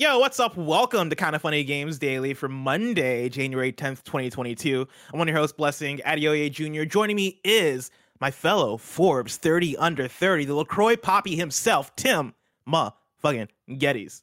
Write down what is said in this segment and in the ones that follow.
Yo, what's up? Welcome to Kind of Funny Games Daily for Monday, January 10th, 2022. I'm one of your hosts, Blessing Adeoye Jr. Joining me is my fellow Forbes 30 under 30, the LaCroix Poppy himself, Tim Ma fucking Gettys.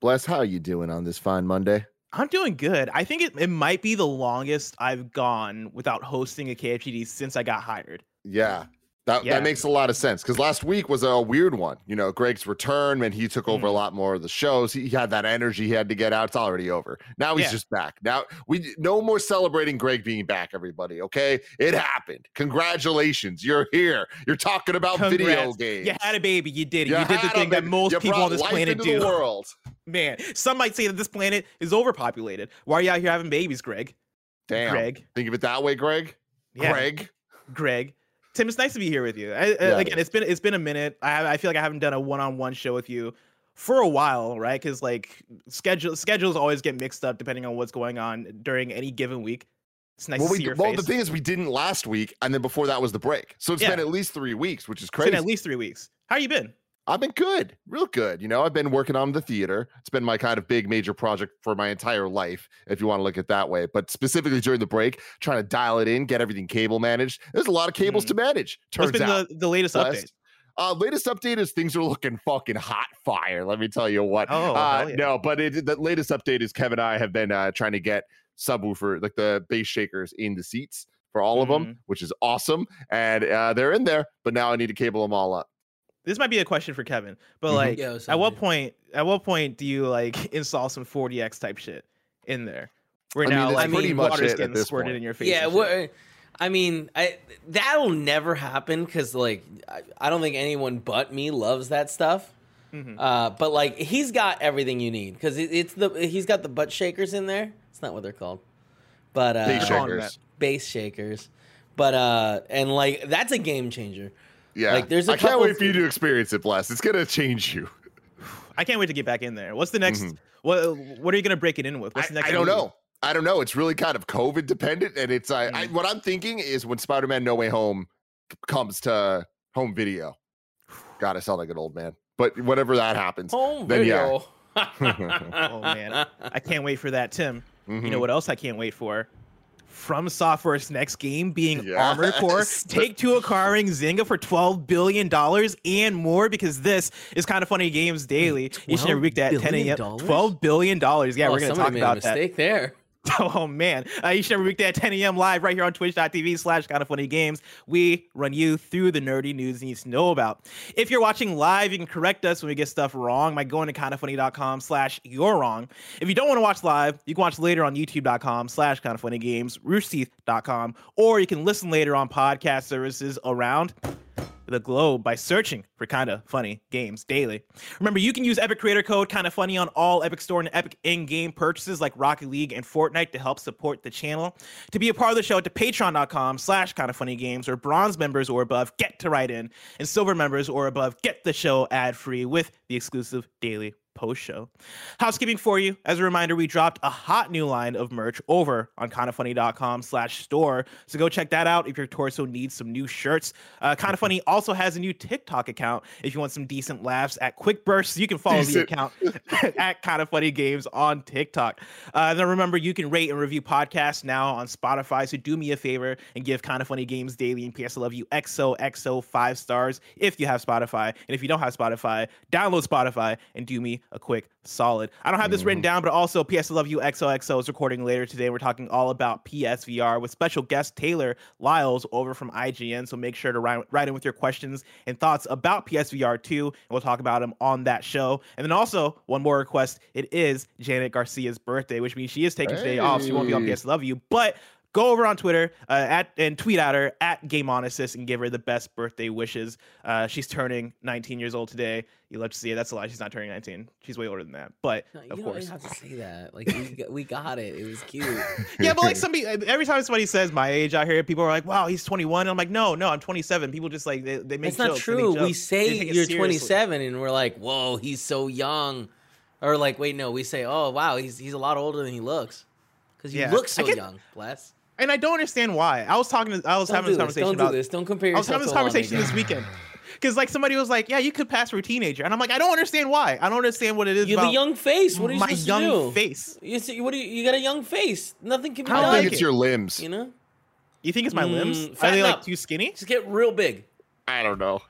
Bless, how you doing on this fine Monday? I'm doing good. I think it, it might be the longest I've gone without hosting a KFGD since I got hired. Yeah, that, Yeah. that makes a lot of sense because last week was a weird one. You know, Greg's return and he took over a Mm. lot more of the shows. He had that energy he had to get out. It's already over. Now he's Yeah. just back. Now we no more celebrating Greg being back. Everybody, okay? It happened. Congratulations, you're here. You're talking about video games. You had a baby. You did it. You You, did the thing that most you people on this planet do. The world. Man, some might say that this planet is overpopulated. Why are you out here having babies, Greg? Damn. Greg. Think of it that way, Greg. Yeah. Greg. Greg. Tim, it's nice to be here with you. I, Yeah, uh, again, it's been it's been a minute. I I feel like I haven't done a one on one show with you for a while, right? Because like schedule schedules always get mixed up depending on what's going on during any given week. It's nice well, to we, see your well face. the thing is, we didn't last week, and then before that was the break. So it's Yeah. been at least three weeks, which is it's crazy. been at least three weeks. How you been? I've been good, real good. You know, I've been working on the theater. It's been my kind of big major project for my entire life, if you want to look at it that way. But specifically during the break, trying to dial it in, get everything cable managed. There's a lot of cables Mhm. to manage. What's Turns been out. the, the latest Blessed. update? Uh, latest update is things are looking fucking hot fire. Let me tell you what. Oh, uh, yeah. no, but it, the latest update is Kevin and I have been uh, trying to get subwoofer, like the bass shakers, in the seats for all of Mm-hmm. them, which is awesome. And uh, they're in there, but now I need to cable them all up. This might be a question for Kevin, but Mhm. like, Yeah, at what point? At what point do you like install some 4DX type shit in there? Where I now, that's like, pretty much water's getting squirted point. in your face. Yeah, what, I mean, I that'll never happen because like I, I don't think anyone but me loves that stuff. Mhm. Uh, but like he's got everything you need because it, it's the he's got the butt shakers in there. It's not what they're called, but uh, Bass shakers. bass shakers. But uh, and like that's a game changer. Yeah. Like, there's a I can't wait for you to experience it, Bless. It's gonna change you. I can't wait to get back in there. What's the next? Mhm. What What are you gonna break it in with? What's I, the next? I don't movie? know. I don't know. It's really kind of COVID dependent, and it's I, I Mhm. what I'm thinking is when Spider-Man No Way Home comes to home video. God, I sound like an old man. But whenever that happens, Home Then, yeah. Oh man, I can't wait for that, Tim. You know mhm. what else I can't wait for? From Software's next game being Armored Core, Take Two acquiring Zynga for twelve billion dollars and more because this is kind of funny games daily each and every week at ten a.m. Twelve billion dollars. Yeah, Oh, we're gonna somebody talk made about a that. mistake there. Oh man, uh, each and every weekday at 10 a.m. live right here on twitch.tv slash kind of funny games. We run you through the nerdy news you need to know about. If you're watching live, you can correct us when we get stuff wrong by going to kindoffunny.com slash you're wrong. If you don't want to watch live, you can watch later on youtube.com slash kind of funny games, roosterteeth.com, or you can listen later on podcast services around the globe by searching for kind of funny games daily. Remember, you can use Epic Creator Code kind of funny on all Epic Store and Epic in-game purchases like Rocket League and Fortnite to help support the channel. To be a part of the show, to patreon.com slash kind of funny games or bronze members or above get to write in, and silver members or above get the show ad-free with the exclusive daily post show. Housekeeping for you. As a reminder, we dropped a hot new line of merch over on kindoffunny.com slash store. So go check that out if your torso needs some new shirts. Uh, kind of funny also has a new TikTok account if you want some decent laughs at quick bursts. You can follow Decent. the account at kind of funny games on TikTok. Uh, and then remember, you can rate and review podcasts now on Spotify. So do me a favor and give kind of funny games daily and PS I love you XOXO five stars if you have Spotify. And if you don't have Spotify, download Spotify and do me a quick solid. I don't have this written mm-hmm. down, but also PS I love you XOXO is recording later today. We're talking all about PSVR with special guest Taylor Lyles over from IGN. So make sure to write, write in with your questions and thoughts about PSVR 2, and we'll talk about them on that show. And then also, one more request it is Janet Garcia's birthday, which means she is taking today off. She won't be on Hey. PS I Love You, but go over on Twitter uh, at and tweet at her at GameOnysus and give her the best birthday wishes. Uh, she's turning 19 years old today. You love to see it. That's a lie. She's not turning 19. She's way older than that. But No, you of don't course, have to say that. Like we got, we got it. It was cute. yeah, but like somebody, every time somebody says my age out here, people are like, "Wow, he's 21." And I'm like, "No, no, I'm 27." People just like they, they make That's not jokes, they make true. We say They take it you're 27, and we're like, "Whoa, he's so young," or like, "Wait, no." We say, "Oh, wow, he's he's a lot older than he looks," because you Yeah. look so get- young. Bless. And I don't understand why. I was talking to, I was Don't having do this this. conversation Don't about do this. Don't compare I was having this conversation this weekend because like somebody was like, "Yeah, you could pass for a teenager," and I'm like, I don't understand why. I don't understand what it is You have about a young face. What are you my supposed young to do? face. You see, what do you, you got a young face. Nothing can be I I don't don't done. think it's your limbs. You know, You think it's my limbs? Mm, Are they like up. too skinny? just get real big. I don't know.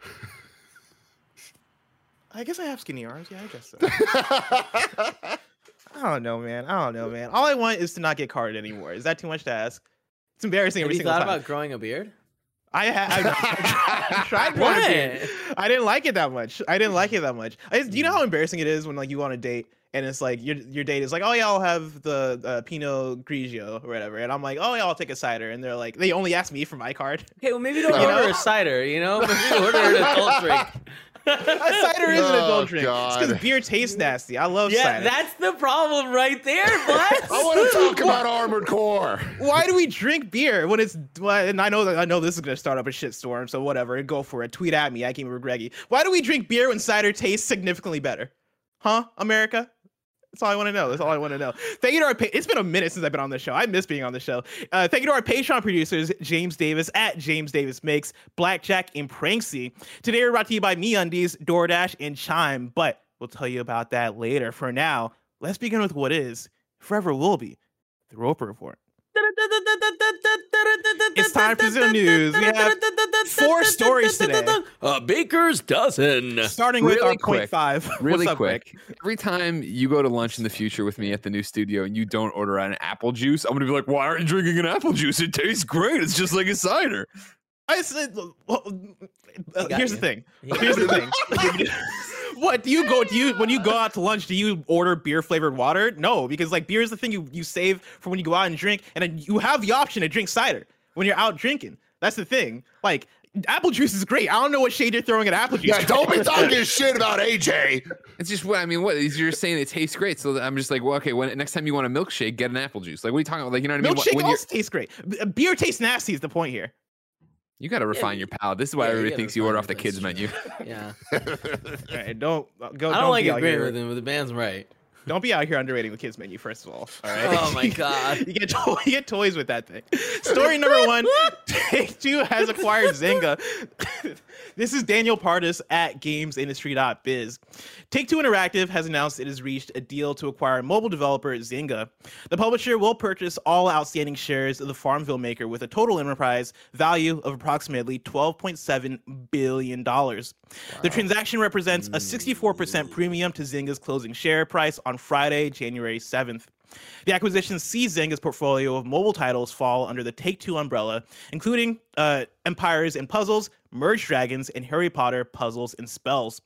I guess I have skinny arms. Yeah, I guess so. I don't know, man. I don't know, man. All I want is to not get carded anymore. Is that too much to ask? It's embarrassing Have every you single thought time. about growing a beard? I I, tried growing a What? beard. I didn't like it that much. I didn't like it that much. I just, do you know how embarrassing it is when like you go on a date and it's like your your date is like, oh yeah, I'll have the uh, Pinot Grigio or whatever, and I'm like, oh yeah, I'll take a cider, and they're like, they only ask me for my card. Okay, well maybe don't You order a cider. You know, maybe order an adult drink. a cider is an adult drink. It's because beer tastes nasty. I love Yeah, cider. that's the problem right there, Bless. I want to talk about Armored Core. Why do we drink beer when it's? Well, and I know that I know this is gonna start up a shitstorm. So whatever, go for it. Tweet at me. I came over Greggy. Why do we drink beer when cider tastes significantly better? Huh, America? That's all I want to know. That's all I want to know. Thank you to our. Pa- it's been a minute since I've been on the show. I miss being on the show. Uh, thank you to our Patreon producers, James Davis at James Davis Makes, Blackjack, and Pranksy. Today we're brought to you by MeUndies, DoorDash, and Chime. But we'll tell you about that later. For now, let's begin with what is, forever will be, the Roper Report. It's time for some news. We have four stories today. A baker's dozen. Starting with Really our point quick. five. Really up, quick. Every time you go to lunch in the future with me at the new studio and you don't order an apple juice, I'm gonna be like, "Why aren't you drinking an apple juice? It tastes great. It's just like a cider." I said, well, uh, here's you. the thing. Here's the thing. What do you go? Do you when you go out to lunch? Do you order beer flavored water? No, because like beer is the thing you you save for when you go out and drink, and then you have the option to drink cider when you're out drinking. That's the thing. Like apple juice is great. I don't know what shade you're throwing at apple juice. Yeah, don't be talking shit about AJ. It's just what I mean. What you're just saying? It tastes great. So I'm just like, well, okay. When next time you want a milkshake, get an apple juice. Like, what are you talking about? Like, you know what I mean? Milkshake when you're, also tastes great. Beer tastes nasty. Is the point here? You got to refine your palate. This is why Yeah, everybody thinks you order off the kids true. menu. Yeah. All right, don't go. I don't like be out agreeing with him, but the band's right. Don't be out here underrating the kids menu, first of all. All right. Oh my god. You get to- you get toys with that thing. Story number one: Take Two has acquired Zynga. this is Danielle Partis at GamesIndustry.biz. Take Two Interactive has announced it has reached a deal to acquire mobile developer Zynga. The publisher will purchase all outstanding shares of the Farmville maker with a total enterprise value of approximately 12.7 billion dollars. The transaction represents a 64% premium to Zynga's closing share price on Friday, January 7th. The acquisition sees Zynga's portfolio of mobile titles fall under the Take Two umbrella, including uh, Empires and Puzzles, Merge Dragons, and Harry Potter Puzzles and Spells.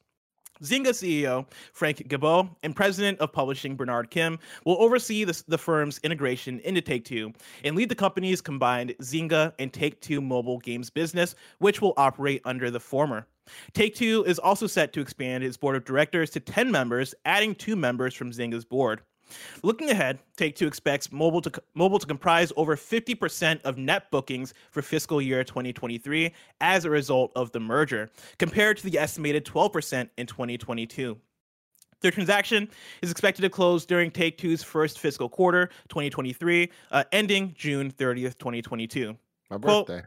Zynga CEO Frank Gibeau and president of publishing Bernard Kim will oversee the, the firm's integration into Take Two and lead the company's combined Zynga and Take Two mobile games business, which will operate under the former. Take Two is also set to expand its board of directors to 10 members, adding two members from Zynga's board. Looking ahead, Take Two expects mobile to mobile to comprise over 50% of net bookings for fiscal year 2023 as a result of the merger, compared to the estimated 12% in 2022. The transaction is expected to close during Take Two's first fiscal quarter, 2023, uh, ending June 30th, 2022. My Quote, birthday.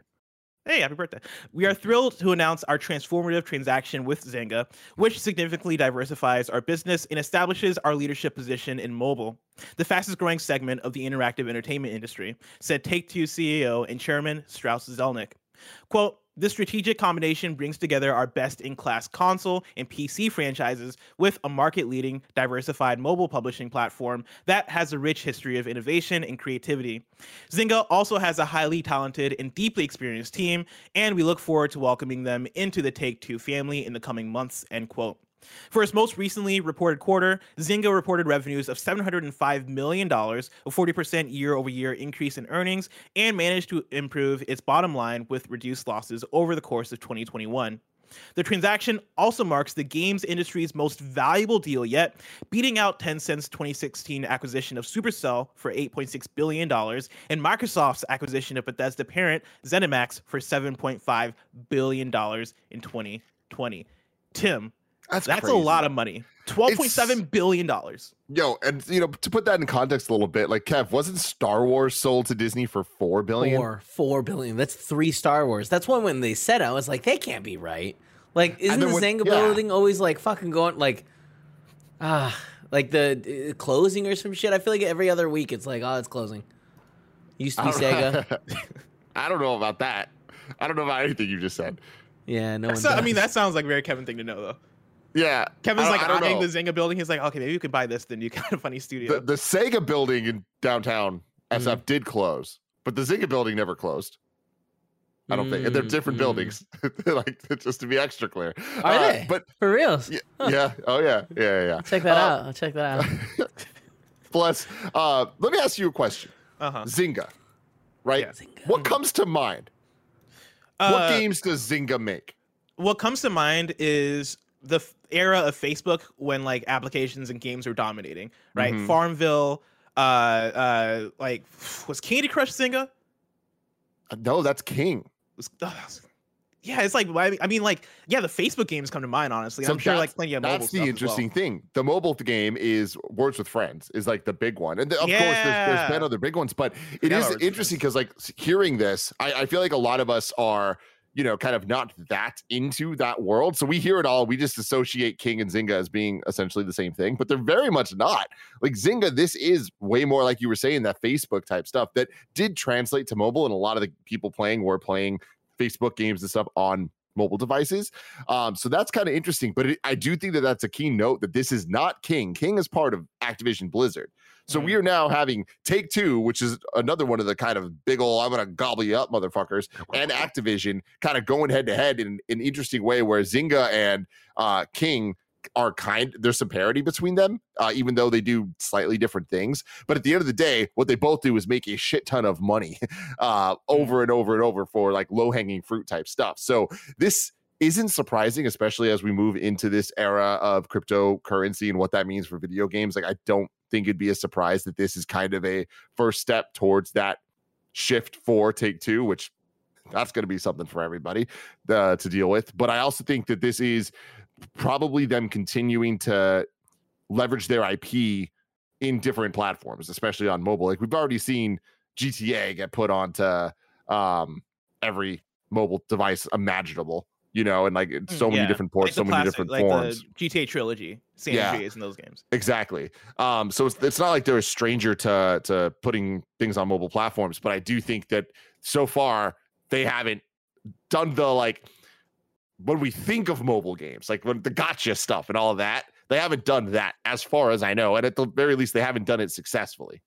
Hey, happy birthday. We are thrilled to announce our transformative transaction with Zynga, which significantly diversifies our business and establishes our leadership position in mobile, the fastest growing segment of the interactive entertainment industry, said Take Two CEO and chairman Strauss Zelnick. Quote, this strategic combination brings together our best in class console and PC franchises with a market leading, diversified mobile publishing platform that has a rich history of innovation and creativity. Zynga also has a highly talented and deeply experienced team, and we look forward to welcoming them into the Take Two family in the coming months. End quote. For its most recently reported quarter, Zynga reported revenues of $705 million, a 40% year over year increase in earnings, and managed to improve its bottom line with reduced losses over the course of 2021. The transaction also marks the games industry's most valuable deal yet, beating out Tencent's 2016 acquisition of Supercell for $8.6 billion and Microsoft's acquisition of Bethesda parent ZeniMax for $7.5 billion in 2020. Tim, That's that's a lot of money. Twelve point seven billion dollars. Yo, and you know, to put that in context a little bit, like Kev, wasn't Star Wars sold to Disney for four billion? Four, four billion. That's three Star Wars. That's one when they said it, I was like, they can't be right. Like, isn't then the Zynga yeah. building always like fucking going like, ah, like the uh, closing or some shit? I feel like every other week it's like, oh, it's closing. Used to be Sega. I don't know about that. I don't know about anything you just said. Yeah, no one. So, I mean, that sounds like a very Kevin thing to know, though. Yeah, Kevin's I like don't- I don't eyeing know. the Zynga building. He's like, okay, maybe you could buy this, the new kind of funny studio. the, the Sega building in downtown SF Mm-hmm. did close, but the Zynga building never closed. I don't think and they're Mm, different mm. buildings. like just to be extra clear. Are Uh, they? But for real? yeah, yeah, oh yeah, yeah, yeah. yeah. Check that Uh, out. I'll check that out. Plus, uh, let me ask you a question. Uh huh. Zynga, right? Yeah. Zynga. What comes to mind? what games does Zynga make? what comes to mind is the f- era of Facebook when like applications and games were dominating, right? Mhm. Farmville, uh, uh, like was Candy Crush Zynga? Uh, No, that's King. Was, ugh, yeah, it's like I mean- like yeah, the Facebook games come to mind. Honestly, So I'm sure like plenty of mobile That's the interesting well. thing. The mobile game is Words with Friends is like the big one, and of course there's, there's been other big ones, but it Forgot is about Words with interesting because like hearing this, I, I feel like a lot of us are you know kind of not that into that world, so we hear it all. We just associate King and Zynga as being essentially the same thing, but they're very much not. Like Zynga, this is way more like you were saying that Facebook type stuff that did translate to mobile, and a lot of the people playing were playing Facebook games and stuff on mobile devices. Um, so that's kind of interesting. But it, I do think that that's a key note that this is not King. King is part of Activision Blizzard. So we are now having Take Two, which is another one of the kind of big ol' I'm gonna gobble you up, motherfuckers, and Activision kind of going head to head in an interesting way where Zynga and uh, King are kind there's some parity between them uh, even though they do slightly different things. But at the end of the day what they both do is make a shit ton of money uh, over and over and over for like low hanging fruit type stuff. So this isn't surprising especially as we move into this era of cryptocurrency and what that means for video games. Like i don't think it'd be a surprise that this is kind of a first step towards that shift for take two which that's going to be something for everybody uh, to deal with. But i also think that this is probably them continuing to leverage their IP in different platforms, especially on mobile. Like we've already seen GTA get put onto um, every mobile device imaginable, you know, and like so Mm, many different ports, the so many classic- different like forms. the GTA trilogy, San Yeah. Andreas in those games. Exactly. Um, so it's, it's not like they're a stranger to to putting things on mobile platforms, but I do think that so far they haven't done the like when we think of mobile games, like when the gotcha stuff and all that, they haven't done that as far as I know, and at the very least, they haven't done it successfully.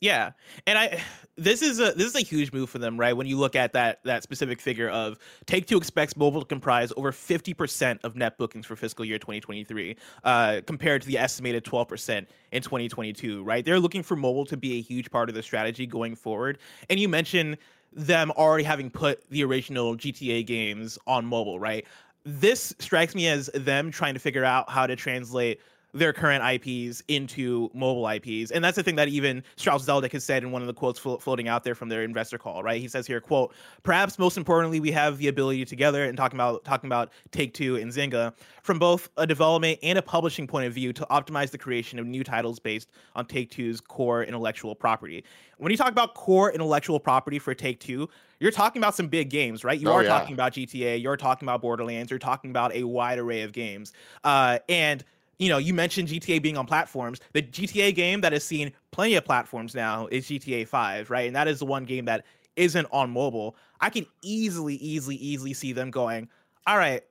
Yeah, and I this is a this is a huge move for them, right? When you look at that that specific figure of Take Two expects mobile to comprise over fifty percent of net bookings for fiscal year twenty twenty three, uh, compared to the estimated twelve percent in twenty twenty two. Right? They're looking for mobile to be a huge part of the strategy going forward. And you mentioned them already having put the original GTA games on mobile, right? This strikes me as them trying to figure out how to translate their current IPs into mobile IPs. And that's the thing that even Strauss Zelnick has said in one of the quotes flo- floating out there from their investor call, right? He says here, quote, perhaps most importantly, we have the ability together and talking about talking about Take Two and Zynga from both a development and a publishing point of view to optimize the creation of new titles based on Take Two's core intellectual property. When you talk about core intellectual property for Take Two, you're talking about some big games, right? You Oh, are yeah. talking about GTA, you're talking about Borderlands, you're talking about a wide array of games. Uh, and you know, you mentioned GTA being on platforms. The GTA game that has seen plenty of platforms now is GTA 5, right? And that is the one game that isn't on mobile. I can easily, easily, easily see them going, all right,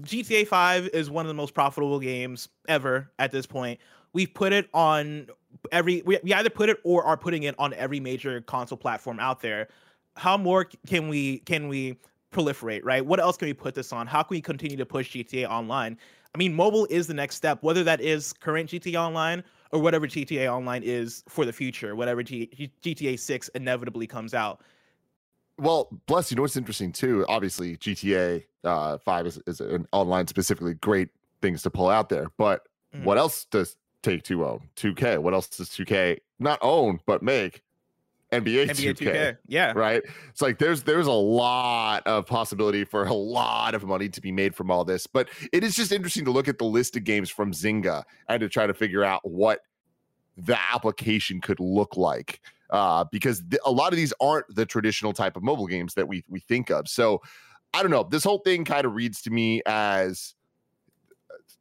GTA 5 is one of the most profitable games ever at this point. We've put it on every, we, we either put it or are putting it on every major console platform out there. How more can we, can we proliferate, right? What else can we put this on? How can we continue to push GTA online? I mean, mobile is the next step, whether that is current GTA Online or whatever GTA Online is for the future, whatever G- GTA 6 inevitably comes out. Well, bless you know what's interesting too. Obviously, GTA uh, Five is, is an online specifically great things to pull out there. But Mhm. what else does Take Two own? 2K. What else does 2K not own but make? NBA, NBA 2K, 2K. Yeah. Right. It's like there's there's a lot of possibility for a lot of money to be made from all this. But it is just interesting to look at the list of games from Zynga and to try to figure out what the application could look like uh, because th- a lot of these aren't the traditional type of mobile games that we we think of. So I don't know. This whole thing kind of reads to me as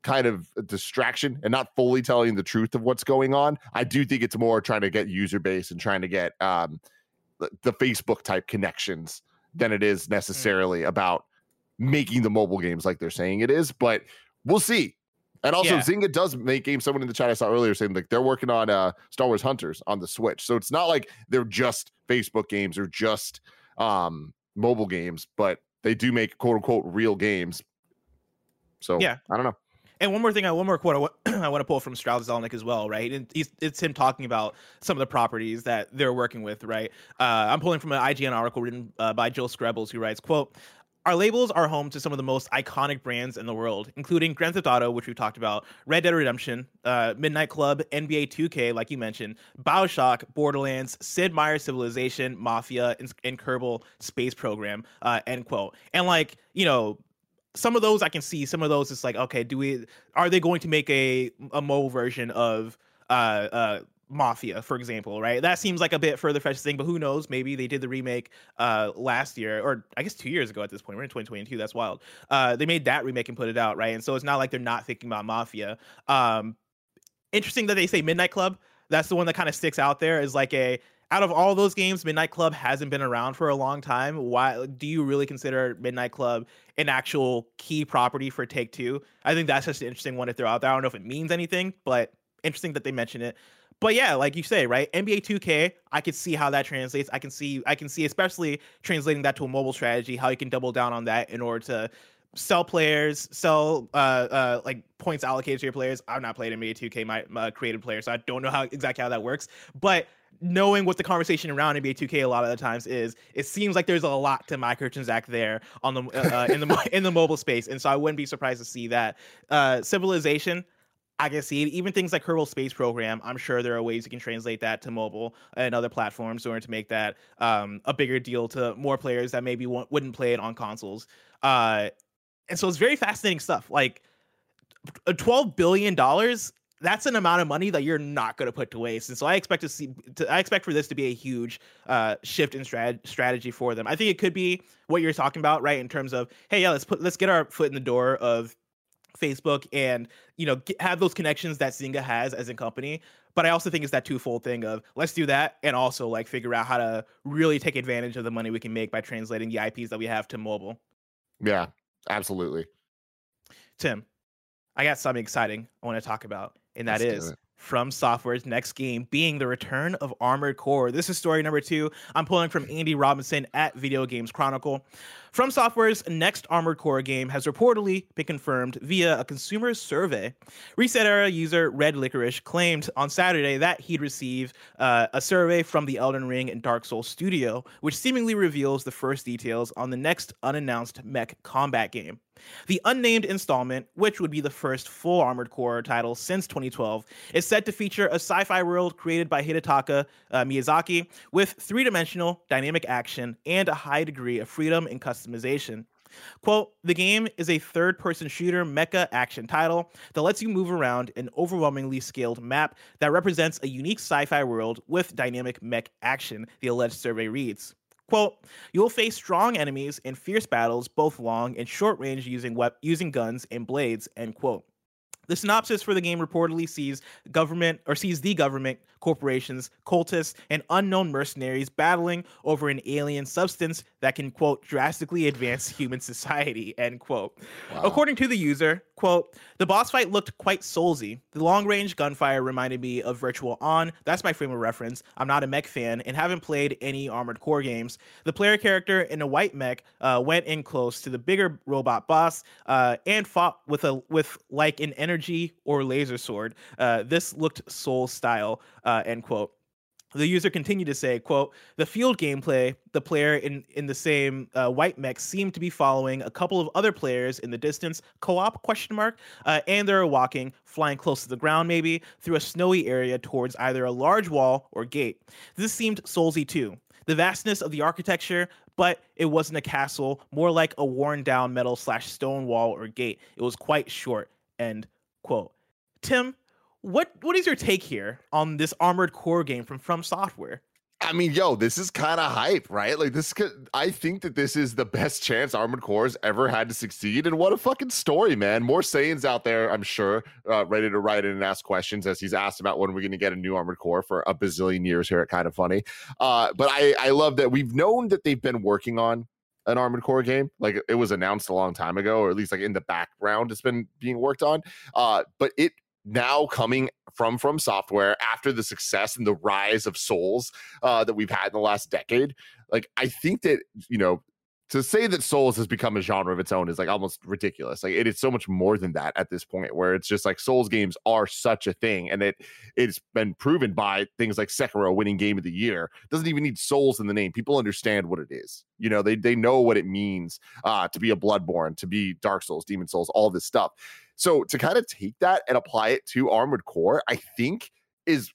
kind of a distraction and not fully telling the truth of what's going on. I do think it's more trying to get user base and trying to get um, the, the Facebook type connections than it is necessarily about making the mobile games like they're saying it is. But we'll see. And also, Yeah. Zynga does make games. Someone in the chat I saw earlier saying like they're working on uh, Star Wars Hunters on the Switch. So it's not like they're just Facebook games or just um, mobile games, but they do make quote unquote real games. So Yeah. I don't know. And one more thing, I one more quote I wa- I want to pull from Strauss Zelnick as well, right? And it's him talking about some of the properties that they're working with, right? Uh, I'm pulling from an IGN article written uh, by Joe Skrebels, who writes, "quote Our labels are home to some of the most iconic brands in the world, including Grand Theft Auto, which we've talked about, Red Dead Redemption, uh, Midnight Club, NBA 2K, like you mentioned, Bioshock, Borderlands, Sid Meier's Civilization, Mafia, and, and Kerbal Space Program." Uh, end quote. And like you know, some of those I can see. Some of those it's like, okay, do we are they going to make a a mobile version of uh uh Mafia, for example, right? That seems like a bit further fetched thing, but who knows? Maybe they did the remake uh last year, or I guess two years ago at this point. We're in 2022. That's wild. Uh they made that remake and put it out, right? And so it's not like they're not thinking about Mafia. Um interesting that they say Midnight Club. That's the one that kind of sticks out there as like a out of all those games, Midnight Club hasn't been around for a long time. Why do you really consider Midnight Club an actual key property for Take Two? I think that's just an interesting one to throw out there. I don't know if it means anything, but interesting that they mention it. But yeah, like you say, right? NBA 2K, I could see how that translates. I can see, I can see, especially translating that to a mobile strategy, how you can double down on that in order to sell players, sell uh uh like points allocated to your players. I've not played NBA 2K, my, my creative player, so I don't know how exactly how that works. But knowing what the conversation around NBA 2K a lot of the times is, it seems like there's a lot to microtransact there on the uh, uh, in the in the mobile space, and so I wouldn't be surprised to see that. Uh, Civilization, I can see it. Even things like Kerbal Space Program, I'm sure there are ways you can translate that to mobile and other platforms in order to make that um, a bigger deal to more players that maybe wouldn't play it on consoles. Uh, and so it's very fascinating stuff. Like twelve billion dollars. That's an amount of money that you're not going to put to waste, and so I expect to see. To, I expect for this to be a huge uh, shift in strat- strategy for them. I think it could be what you're talking about, right? In terms of, hey, yeah, let's put let's get our foot in the door of Facebook and you know get, have those connections that Zynga has as a company. But I also think it's that twofold thing of let's do that and also like figure out how to really take advantage of the money we can make by translating the IPs that we have to mobile. Yeah, absolutely. Tim, I got something exciting I want to talk about, and that Let's is. From Software's next game being the return of Armored Core. This is story number two. I'm pulling from Andy Robinson at Video Games Chronicle. From Software's next Armored Core game has reportedly been confirmed via a consumer survey. Reset Era user Red Licorice claimed on Saturday that he'd received uh, a survey from the Elden Ring and Dark Souls studio, which seemingly reveals the first details on the next unannounced mech combat game. The unnamed installment, which would be the first full Armored Core title since 2012, is set to feature a sci fi world created by Hidetaka uh, Miyazaki with three dimensional dynamic action and a high degree of freedom and customization. Quote, the game is a third person shooter mecha action title that lets you move around an overwhelmingly scaled map that represents a unique sci fi world with dynamic mech action, the alleged survey reads. Quote, you'll face strong enemies in fierce battles, both long and short range using wep- using guns and blades, end quote. The synopsis for the game reportedly sees government or sees the government, corporations, cultists, and unknown mercenaries battling over an alien substance that can quote drastically advance human society end quote. Wow. According to the user, quote, the boss fight looked quite soulsy. The long-range gunfire reminded me of Virtual On. That's my frame of reference. I'm not a mech fan and haven't played any Armored Core games. The player character in a white mech uh, went in close to the bigger robot boss uh, and fought with a with like an energy energy or laser sword. Uh, this looked soul style, uh, end quote. The user continued to say, quote, the field gameplay, the player in, in the same uh, white mech seemed to be following a couple of other players in the distance, co-op question mark, uh, and they're walking, flying close to the ground maybe, through a snowy area towards either a large wall or gate. This seemed Soulsy too. The vastness of the architecture, but it wasn't a castle, more like a worn down metal slash stone wall or gate. It was quite short end quote. Tim, what what is your take here on this Armored Core game from From Software? I mean, yo, this is kind of hype, right? Like this could I think that this is the best chance Armored Core's ever had to succeed. And what a fucking story, man. More Saiyans out there, I'm sure, uh, ready to write in and ask questions as he's asked about when we're going to get a new Armored Core for a bazillion years here at Kind of Funny. Uh, but I, I love that we've known that they've been working on an Armored Core game. Like it was announced a long time ago, or at least like in the background, it's been being worked on. Uh, but it now coming from from software after the success and the rise of souls uh, that we've had in the last decade like i think that you know to say that Souls has become a genre of its own is like almost ridiculous. Like it is so much more than that at this point, where it's just like Souls games are such a thing, and it it's been proven by things like Sekiro winning Game of the Year. It doesn't even need Souls in the name. People understand what it is. You know, they they know what it means uh, to be a Bloodborne, to be Dark Souls, Demon Souls, all this stuff. So to kind of take that and apply it to Armored Core, I think is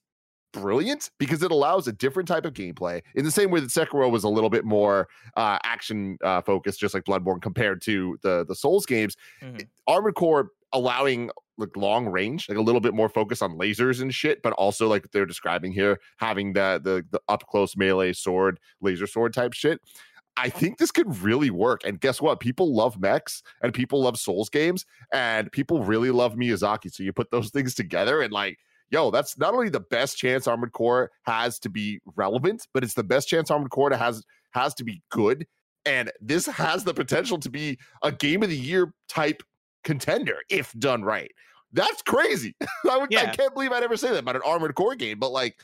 brilliant because it allows a different type of gameplay in the same way that Sekiro was a little bit more uh, action uh, focused, just like Bloodborne compared to the the Souls games. Mm-hmm. Armored Core allowing like long range, like a little bit more focus on lasers and shit, but also like they're describing here, having the the, the up close melee sword, laser sword type shit. I think this could really work. And guess what? People love mechs and people love Souls games and people really love Miyazaki. So you put those things together and like yo, that's not only the best chance Armored Core has to be relevant, but it's the best chance Armored Core has has to be good. And this has the potential to be a game of the year type contender if done right. That's crazy. I, would, yeah. I can't believe I'd ever say that about an Armored Core game, but like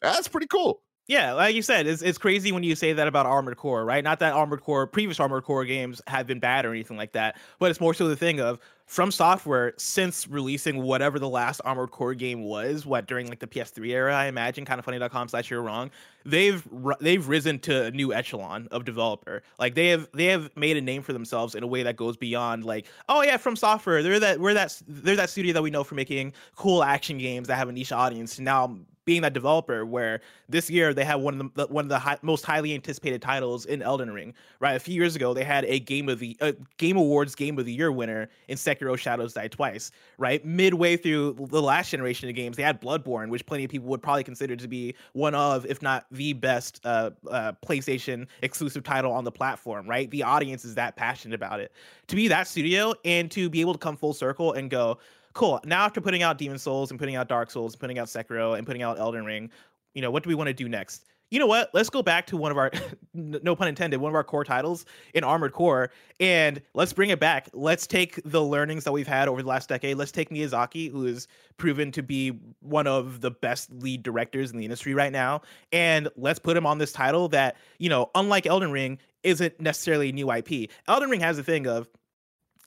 that's pretty cool. Yeah, like you said, it's, it's crazy when you say that about Armored Core, right? Not that Armored Core, previous Armored Core games have been bad or anything like that, but it's more so the thing of from software since releasing whatever the last Armored Core game was, what during like the PS3 era, I imagine, kind of funny.com slash you're wrong. They've they've risen to a new echelon of developer. Like they have they have made a name for themselves in a way that goes beyond like, oh yeah, from software, they're that we're that they're that studio that we know for making cool action games that have a niche audience. Now being that developer where this year they had one of the one of the high, most highly anticipated titles in Elden Ring. Right, a few years ago they had a game of the uh, Game Awards Game of the Year winner in Sekiro: Shadows Die Twice. Right, midway through the last generation of games, they had Bloodborne, which plenty of people would probably consider to be one of, if not the best, uh, uh, PlayStation exclusive title on the platform. Right, the audience is that passionate about it. To be that studio and to be able to come full circle and go cool. Now after putting out Demon Souls and putting out Dark Souls, and putting out Sekiro and putting out Elden Ring, you know, what do we want to do next? You know what? Let's go back to one of our, no pun intended, one of our core titles in Armored Core, and let's bring it back. Let's take the learnings that we've had over the last decade. Let's take Miyazaki, who is proven to be one of the best lead directors in the industry right now, and let's put him on this title that, you know, unlike Elden Ring, isn't necessarily a new IP. Elden Ring has a thing of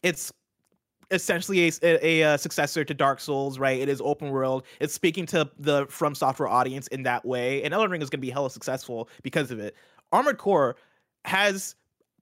it's essentially a, a, a, uh, successor to Dark Souls, right? It is open world. It's speaking to the From Software audience in that way, and Elden Ring is going to be hella successful because of it. Armored Core has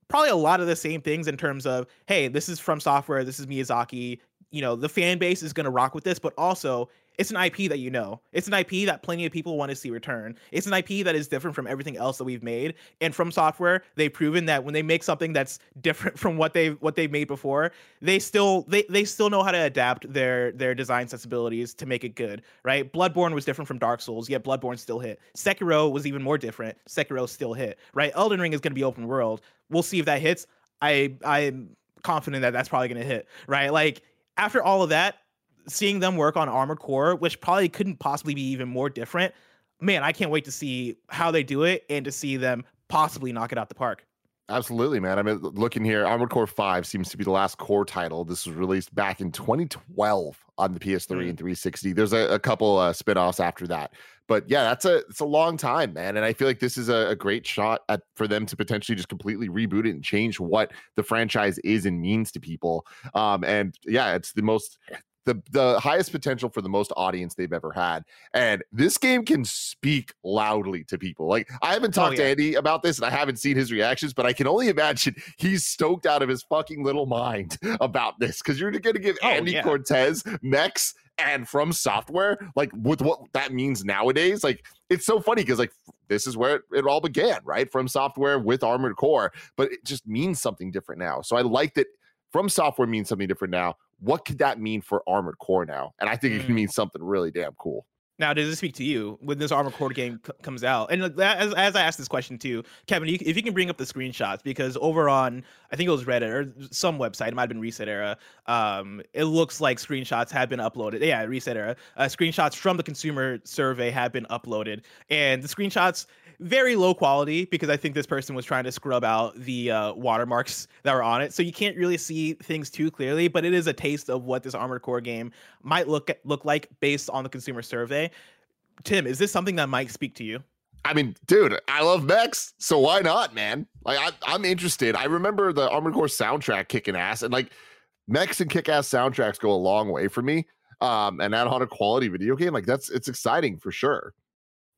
probably a lot of the same things in terms of, hey, this is From Software, this is Miyazaki. You know, the fan base is going to rock with this, but also it's an IP that you know. It's an IP that plenty of people want to see return. It's an IP that is different from everything else that we've made. And from software, they've proven that when they make something that's different from what they've what they've made before, they still they they still know how to adapt their their design sensibilities to make it good. Right? Bloodborne was different from Dark Souls, yet Bloodborne still hit. Sekiro was even more different. Sekiro still hit. Right? Elden Ring is going to be open world. We'll see if that hits. I I'm confident that that's probably going to hit. Right? Like after all of that, seeing them work on Armored Core, which probably couldn't possibly be even more different. Man, I can't wait to see how they do it and to see them possibly knock it out the park. Absolutely, man. I mean, looking here, Armored Core 5 seems to be the last core title. This was released back in 2012 on the PS3 Mm. and 360. There's a, a couple uh, spin-offs after that. But yeah, that's a it's a long time, man. And I feel like this is a, a great shot at for them to potentially just completely reboot it and change what the franchise is and means to people. Um, and yeah, it's the most the the highest potential for the most audience they've ever had. And this game can speak loudly to people. Like I haven't Oh, talked to. Andy about this and I haven't seen his reactions, but I can only imagine he's stoked out of his fucking little mind about this because you're going to give Oh, Andy yeah. Cortez mechs and from software like with what that means nowadays like it's so funny because like this is where it, it all began right from software with armored core but it just means something different now so i like that from software means something different now what could that mean for armored core now and i think it can Mm. mean something really damn cool Now, does this speak to you when this Armored Core game c- comes out? And as, as I asked this question too, Kevin, you, if you can bring up the screenshots, because over on I think it was Reddit or some website, it might have been Reset Era. Um, it looks like screenshots have been uploaded. Yeah, Reset Era. Uh, screenshots from the consumer survey have been uploaded, and the screenshots very low quality because I think this person was trying to scrub out the uh, watermarks that were on it, so you can't really see things too clearly. But it is a taste of what this Armored Core game might look look like based on the consumer survey. Tim, is this something that might speak to you? I mean, dude, I love mechs, so why not, man? Like, I, I'm interested. I remember the Armored Core soundtrack kicking ass, and like mechs and kick-ass soundtracks go a long way for me. Um, and that on a quality video game, like that's it's exciting for sure.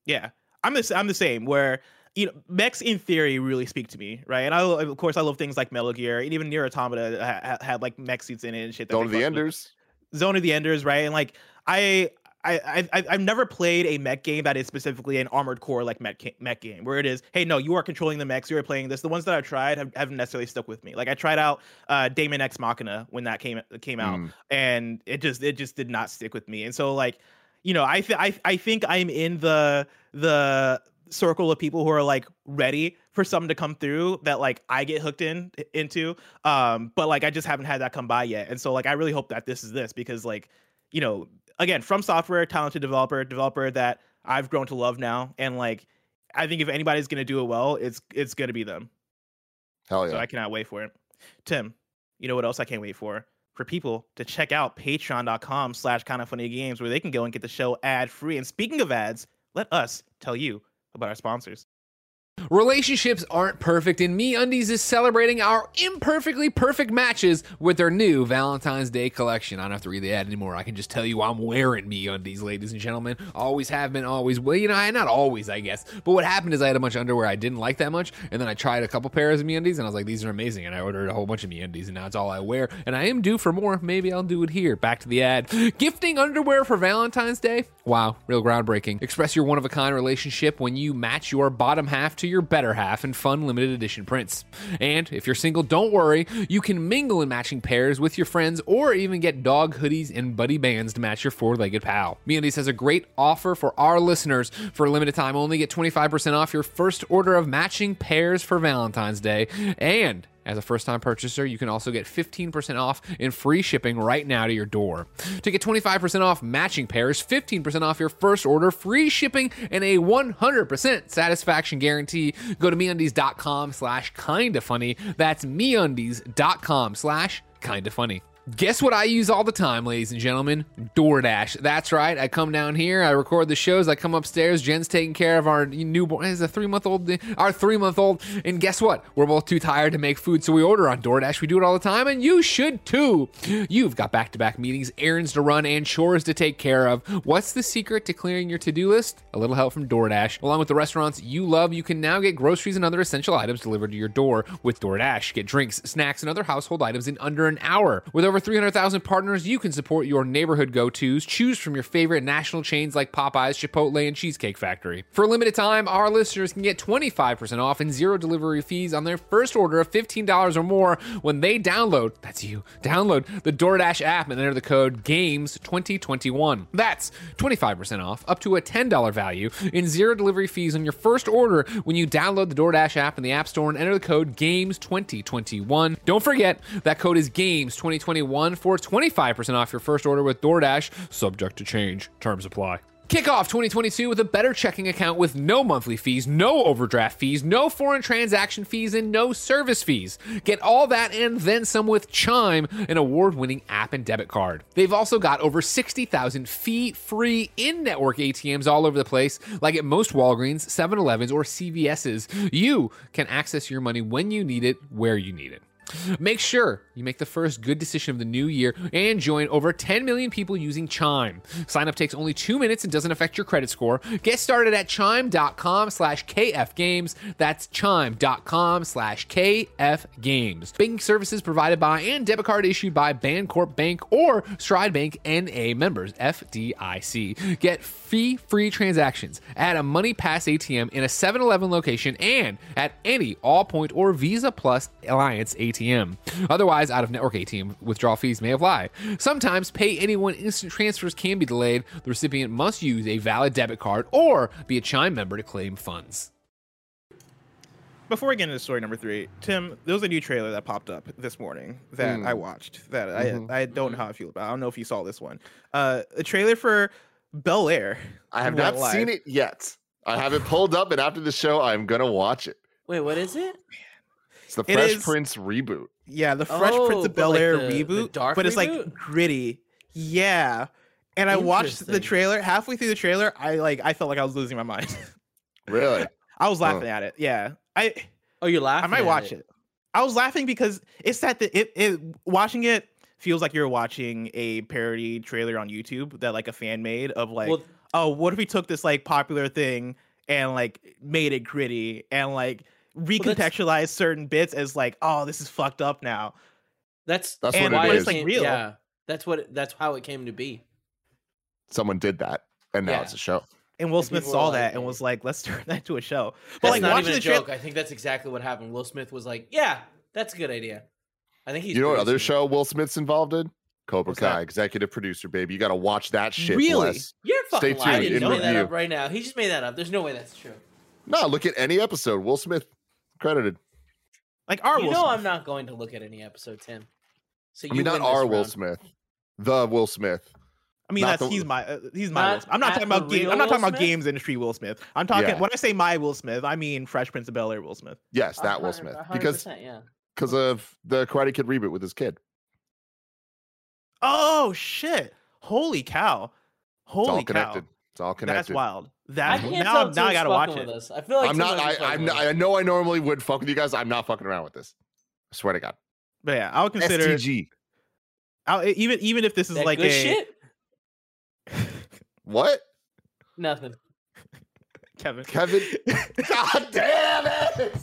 Yeah, I'm the I'm the same. Where you know mechs in theory really speak to me, right? And I of course I love things like Metal Gear and even NieR Automata ha- ha- had like mech suits in it and shit. that Zone of the. Enders. Zone of the Enders, right? And like I. I, I I've never played a mech game that is specifically an armored core like mech mech game where it is hey no you are controlling the mechs you are playing this. The ones that I've tried have, haven't necessarily stuck with me. Like I tried out uh Daemon X Machina when that came came out Mm. and it just it just did not stick with me. And so like you know I th- I I think I'm in the the circle of people who are like ready for something to come through that like I get hooked in into um but like I just haven't had that come by yet. And so like I really hope that this is this because like you know again from software talented developer developer that I've grown to love now and like I think if anybody's going to do it well it's it's going to be them Hell yeah. so I cannot wait for it. Tim, you know what else I can't wait for? For people to check out patreon.com slash kind of funny games where they can go and get the show ad free. And speaking of ads, let us tell you about our sponsors. Relationships aren't perfect, and Me Undies is celebrating our imperfectly perfect matches with their new Valentine's Day collection. I don't have to read the ad anymore. I can just tell you I'm wearing Me Undies, ladies and gentlemen. Always have been, always will. You know, not always, I guess. But what happened is I had a bunch of underwear I didn't like that much, and then I tried a couple pairs of Me Undies, and I was like, these are amazing. And I ordered a whole bunch of Me Undies, and now it's all I wear. And I am due for more. Maybe I'll do it here. Back to the ad. Gifting underwear for Valentine's Day? Wow, real groundbreaking. Express your one of a kind relationship when you match your bottom half to your better half in fun limited edition prints. And if you're single, don't worry, you can mingle in matching pairs with your friends or even get dog hoodies and buddy bands to match your four legged pal. MeUndies has a great offer for our listeners. For a limited time only, get 25% off your first order of matching pairs for Valentine's Day. And as a first time purchaser, you can also get 15% off and free shipping right now to your door. To get 25% off matching pairs, 15% off your first order, free shipping, and a 100% satisfaction guarantee, go to meundies.com slash kinda funny. That's meundies.com slash kinda funny. Guess what I use all the time, ladies and gentlemen? DoorDash. That's right. I come down here, I record the shows, I come upstairs. Jen's taking care of our newborn, is a three month old, our three month old. And guess what? We're both too tired to make food, so we order on DoorDash. We do it all the time, and you should too. You've got back to back meetings, errands to run, and chores to take care of. What's the secret to clearing your to do list? A little help from DoorDash. Along with the restaurants you love, you can now get groceries and other essential items delivered to your door with DoorDash. Get drinks, snacks, and other household items in under an hour. With over 300,000 partners, you can support your neighborhood go tos. Choose from your favorite national chains like Popeyes, Chipotle, and Cheesecake Factory. For a limited time, our listeners can get 25% off and zero delivery fees on their first order of $15 or more when they download, that's you, download the DoorDash app and enter the code GAMES2021. That's 25% off, up to a $10 value, and zero delivery fees on your first order when you download the DoorDash app in the App Store and enter the code GAMES2021. Don't forget, that code is GAMES2021 2021 for 25% off your first order with DoorDash, subject to change. Terms apply. Kick off 2022 with a better checking account with no monthly fees, no overdraft fees, no foreign transaction fees, and no service fees. Get all that and then some with Chime, an award winning app and debit card. They've also got over 60,000 fee free in network ATMs all over the place, like at most Walgreens, 7 Elevens, or CVS's. You can access your money when you need it, where you need it. Make sure you make the first good decision of the new year and join over 10 million people using Chime. Sign up takes only two minutes and doesn't affect your credit score. Get started at chime.com slash kfgames. That's chime.com slash kfgames. Banking services provided by and debit card issued by Bancorp Bank or Stride Bank NA members, FDIC. Get fee-free transactions at a Money Pass ATM in a 7-Eleven location and at any Allpoint or Visa Plus Alliance ATM. Otherwise, out-of-network ATM withdrawal fees may apply. Sometimes pay anyone instant transfers can be delayed. The recipient must use a valid debit card or be a Chime member to claim funds. Before we get into story number three, Tim, there was a new trailer that popped up this morning that I watched that I I don't know how I feel about. I don't know if you saw this one. Uh, a trailer for Bel Air. I have went not seen it yet. I have it pulled up, and after the show, I'm gonna watch it. Wait, what is it? It's the It Fresh is- Prince reboot. Yeah, the Fresh Oh, Prince of but Bel like Air the- the reboot, dark but it's like gritty. Yeah, and I watched the trailer. Halfway through the trailer, I like I felt like I was losing my mind. Really? I was Huh. laughing at it. Yeah, I Oh, you're laughing. I might at watch it. I was laughing because it's that the it, it watching it feels like you're watching a parody trailer on YouTube that like a fan made of like Well- oh what if we took this like popular thing and like made it gritty and like recontextualize certain bits as like oh this is fucked up now That's That's And what why it's, like, real. Yeah, that's what. it- That's how it came to be. Someone did that, and now Yeah. it's a show. and Will And Smith saw like, that and was like let's turn that to a show but That's like not watching even a the trail joke. I think that's exactly what happened. Will Smith was like, "Yeah, that's a good idea." I think he's. you know what other show Will Smith's involved in? Cobra What's that? Kai, executive producer, baby. You got to watch that shit. Really? Bless. You're Stay fucking lying. tuned He in just made that up right now. He just made that up. There's no way that's true. No, look at any episode. Will Smith credited. like our you Will know Smith. I'm not going to look at any episode, Tim. So I you mean, not win this our Will round. Smith, the Will Smith. I mean, Not that's the- he's my uh, he's my. Not Will Smith. I'm not talking about game. I'm not talking Will about Smith? games industry Will Smith. I'm talking Yeah. when I say my Will Smith, I mean Fresh Prince of Bel Air Will Smith. Yes, that Will Smith. a Because yeah. because of the Karate Kid reboot with his kid. Oh shit! Holy cow! It's all Holy connected. cow! It's all connected. That's wild. I That can't now, tell now I gotta watch fucking it. with us. I feel like I'm not. I, I'm. Not. I know I normally would fuck with you guys. I'm not fucking around with this. I swear to God. But yeah, I would consider STG. I'll, even even if this is That like good a shit. What, Nothing. Kevin. Kevin? God damn it!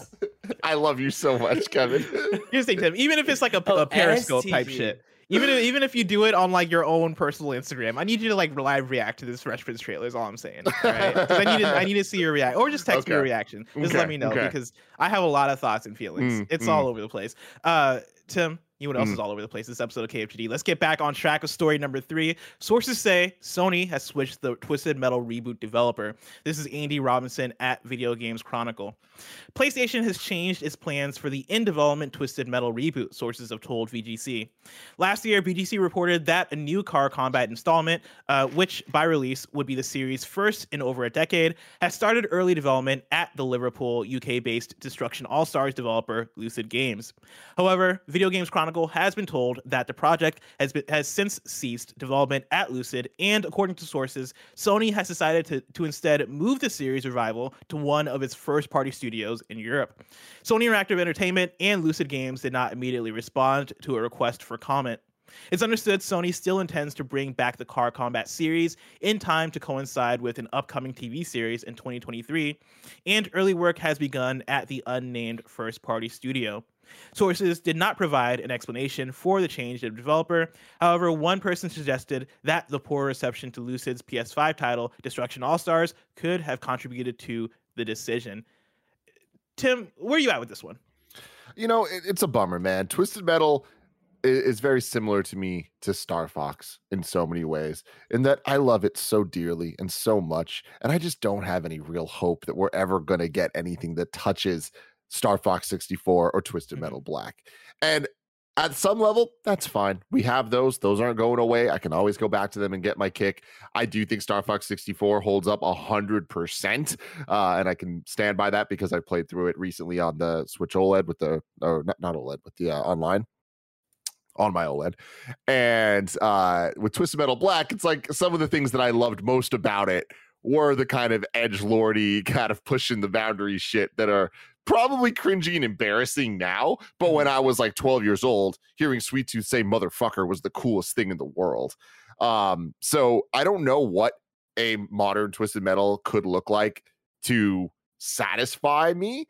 I love you so much, Kevin. Here's the thing, Tim. Even if it's like a, Oh, a Periscope type shit. Even if, even if you do it on like your own personal Instagram, I need you to like live react to this Fresh Prince trailer. Is all I'm saying. Right? I need to I need to see your react, or just text me your reaction. Just Okay, let me know okay. because I have a lot of thoughts and feelings. Mm, it's mm. all over the place. Uh, Tim, you know what else Mm. is all over the place? This episode of KFGD. Let's get back on track with story number three. Sources say Sony has switched the Twisted Metal reboot developer. This is Andy Robinson at Video Games Chronicle. PlayStation has changed its plans for the in development Twisted Metal reboot, sources have told VGC. Last year, VGC reported that a new car combat installment, uh, which by release would be the series' first in over a decade, has started early development at the Liverpool, UK based Destruction All Stars developer Lucid Games. However, Video Games Chronicle has been told that the project has, been, has since ceased development at Lucid, and according to sources, Sony has decided to, to instead move the series revival to one of its first party studios in Europe. Sony Interactive Entertainment and Lucid Games did not immediately respond to a request for comment. It's understood Sony still intends to bring back the Car Combat series in time to coincide with an upcoming TV series in 2023, and early work has begun at the unnamed first party studio. Sources did not provide an explanation for the change of developer. However, one person suggested that the poor reception to Lucid's PS5 title, Destruction All Stars, could have contributed to the decision. Tim, where are you at with this one? you know, it, it's a bummer, man. Twisted Metal i- is very similar to me to Star Fox in so many ways, in that I love it so dearly and so much, and I just don't have any real hope that we're ever going to get anything that touches Star Fox 64 or Twisted Mhm. Metal Black. And at some level, that's fine. We have those. Those aren't going away. I can always go back to them and get my kick. I do think Star Fox 64 holds up 100%. Uh, and I can stand by that because I played through it recently on the Switch OLED with the, or not, not OLED, with the uh, online on my OLED. And uh, with Twisted Metal Black, it's like some of the things that I loved most about it were the kind of edge lordy, kind of pushing the boundary shit that are probably cringy and embarrassing now. But when I was like 12 years old, hearing Sweet Tooth say motherfucker was the coolest thing in the world. Um, so I don't know what a modern Twisted Metal could look like to satisfy me.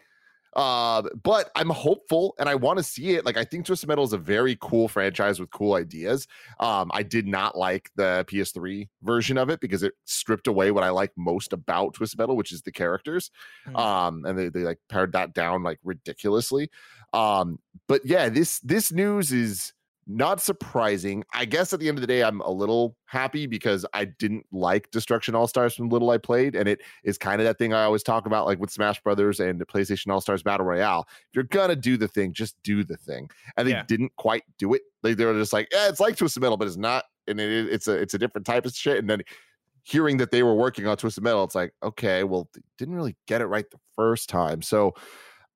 Uh, but I'm hopeful and I want to see it. Like, I think Twisted Metal is a very cool franchise with cool ideas. Um, I did not like the PS3 version of it because it stripped away what I like most about Twisted Metal, which is the characters. Mm. Um, and they, they like pared that down like ridiculously. Um, but yeah, this this news is not surprising. I guess at the end of the day, I'm a little happy because I didn't like Destruction All Stars from little I played, and it is kind of that thing I always talk about, like with Smash Brothers and the PlayStation All Stars Battle Royale. If you're gonna do the thing, just do the thing, and they Yeah. didn't quite do it. Like they were just like, yeah, it's like Twisted Metal, but it's not, and it, is- it's a it's a different type of shit. And then hearing that they were working on Twisted Metal, it's like, okay, well, didn't really get it right the first time, so.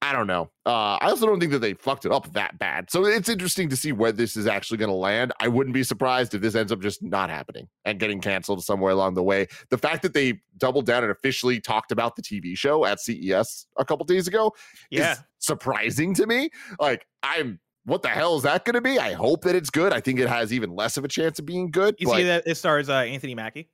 I don't know. Uh, I also don't think that they fucked it up that bad. So it's interesting to see where this is actually going to land. I wouldn't be surprised if this ends up just not happening and getting canceled somewhere along the way. The fact that they doubled down and officially talked about the TV show at CES a couple days ago Yeah. is surprising to me. Like, I'm what the hell is that going to be? I hope that it's good. I think it has even less of a chance of being good. You but see that it stars uh, Anthony Mackie.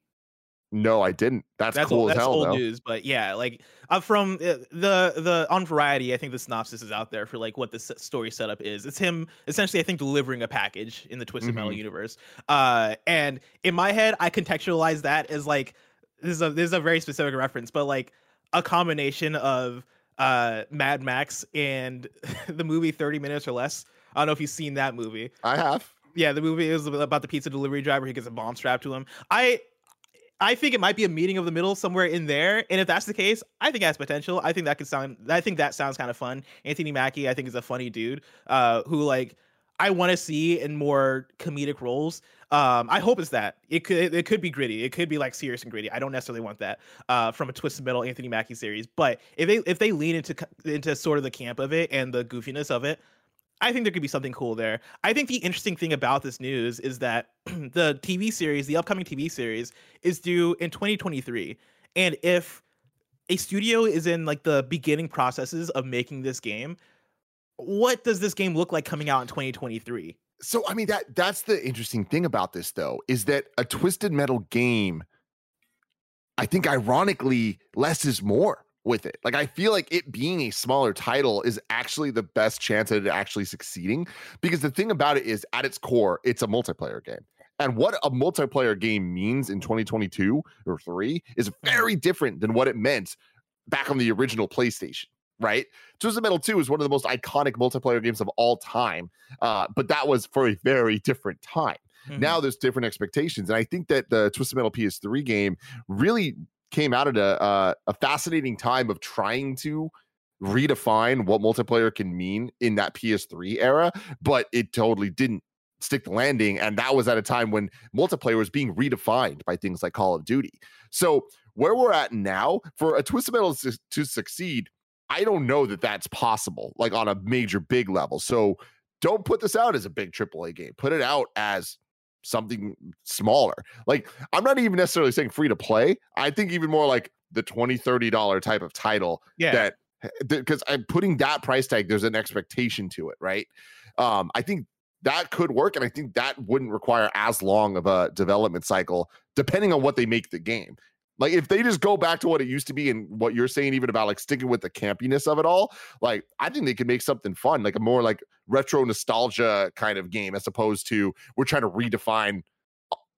No, I didn't. That's, That's cool old, as that's hell. old though. news, but yeah, like uh, from uh, the the on Variety, I think the synopsis is out there for like what the story setup is. It's him essentially, I think, delivering a package in the Twisted Metal Mhm. universe. Uh, and in my head, I contextualize that as like this is a this is a very specific reference, but like a combination of uh Mad Max and the movie Thirty Minutes or Less. I don't know if you've seen that movie. I have. Yeah, the movie is about the pizza delivery driver. He gets a bomb strapped to him. I I think it might be a meeting of the middle somewhere in there. And if that's the case, I think has potential. I think that could sound I think that sounds kind of fun. Anthony Mackie, I think is a funny dude. Uh who like I want to see in more comedic roles. Um, I hope it's that. It could it could be gritty. It could be like serious and gritty. I don't necessarily want that uh, from a Twisted Metal Anthony Mackie series. But if they if they lean into into sort of the camp of it and the goofiness of it, I think there could be something cool there. I think the interesting thing about this news is that the TV series, the upcoming TV series, is due in 2023. And if a studio is in like the beginning processes of making this game, what does this game look like coming out in 2023? So I mean that that's the interesting thing about this though is that a twisted metal game I think ironically less is more with it. Like I feel like it being a smaller title is actually the best chance at it actually succeeding because the thing about it is at its core it's a multiplayer game. And what a multiplayer game means in 2022 or 3 is very different than what it meant back on the original PlayStation, right? Twisted Metal 2 is one of the most iconic multiplayer games of all time. Uh, but that was for a very different time. Mm-hmm. Now there's different expectations, and I think that the Twisted Metal PS3 game really came out at a uh, a fascinating time of trying to redefine what multiplayer can mean in that PS3 era, but it totally didn't stick the landing, and that was at a time when multiplayer was being redefined by things like Call of Duty. So where we're at now, for a Twisted Metal to, to succeed, I don't know that that's possible, like on a major big level. So don't put this out as a big AAA game. Put it out as something smaller. Like I'm not even necessarily saying free to play. I think even more like the 20 30 dollar type of title Yeah. that because I'm putting that price tag there's an expectation to it, right? Um I think that could work and I think that wouldn't require as long of a development cycle depending on what they make the game. Like if they just go back to what it used to be and what you're saying even about like sticking with the campiness of it all, like I think they could make something fun, like a more like retro nostalgia kind of game as opposed to we're trying to redefine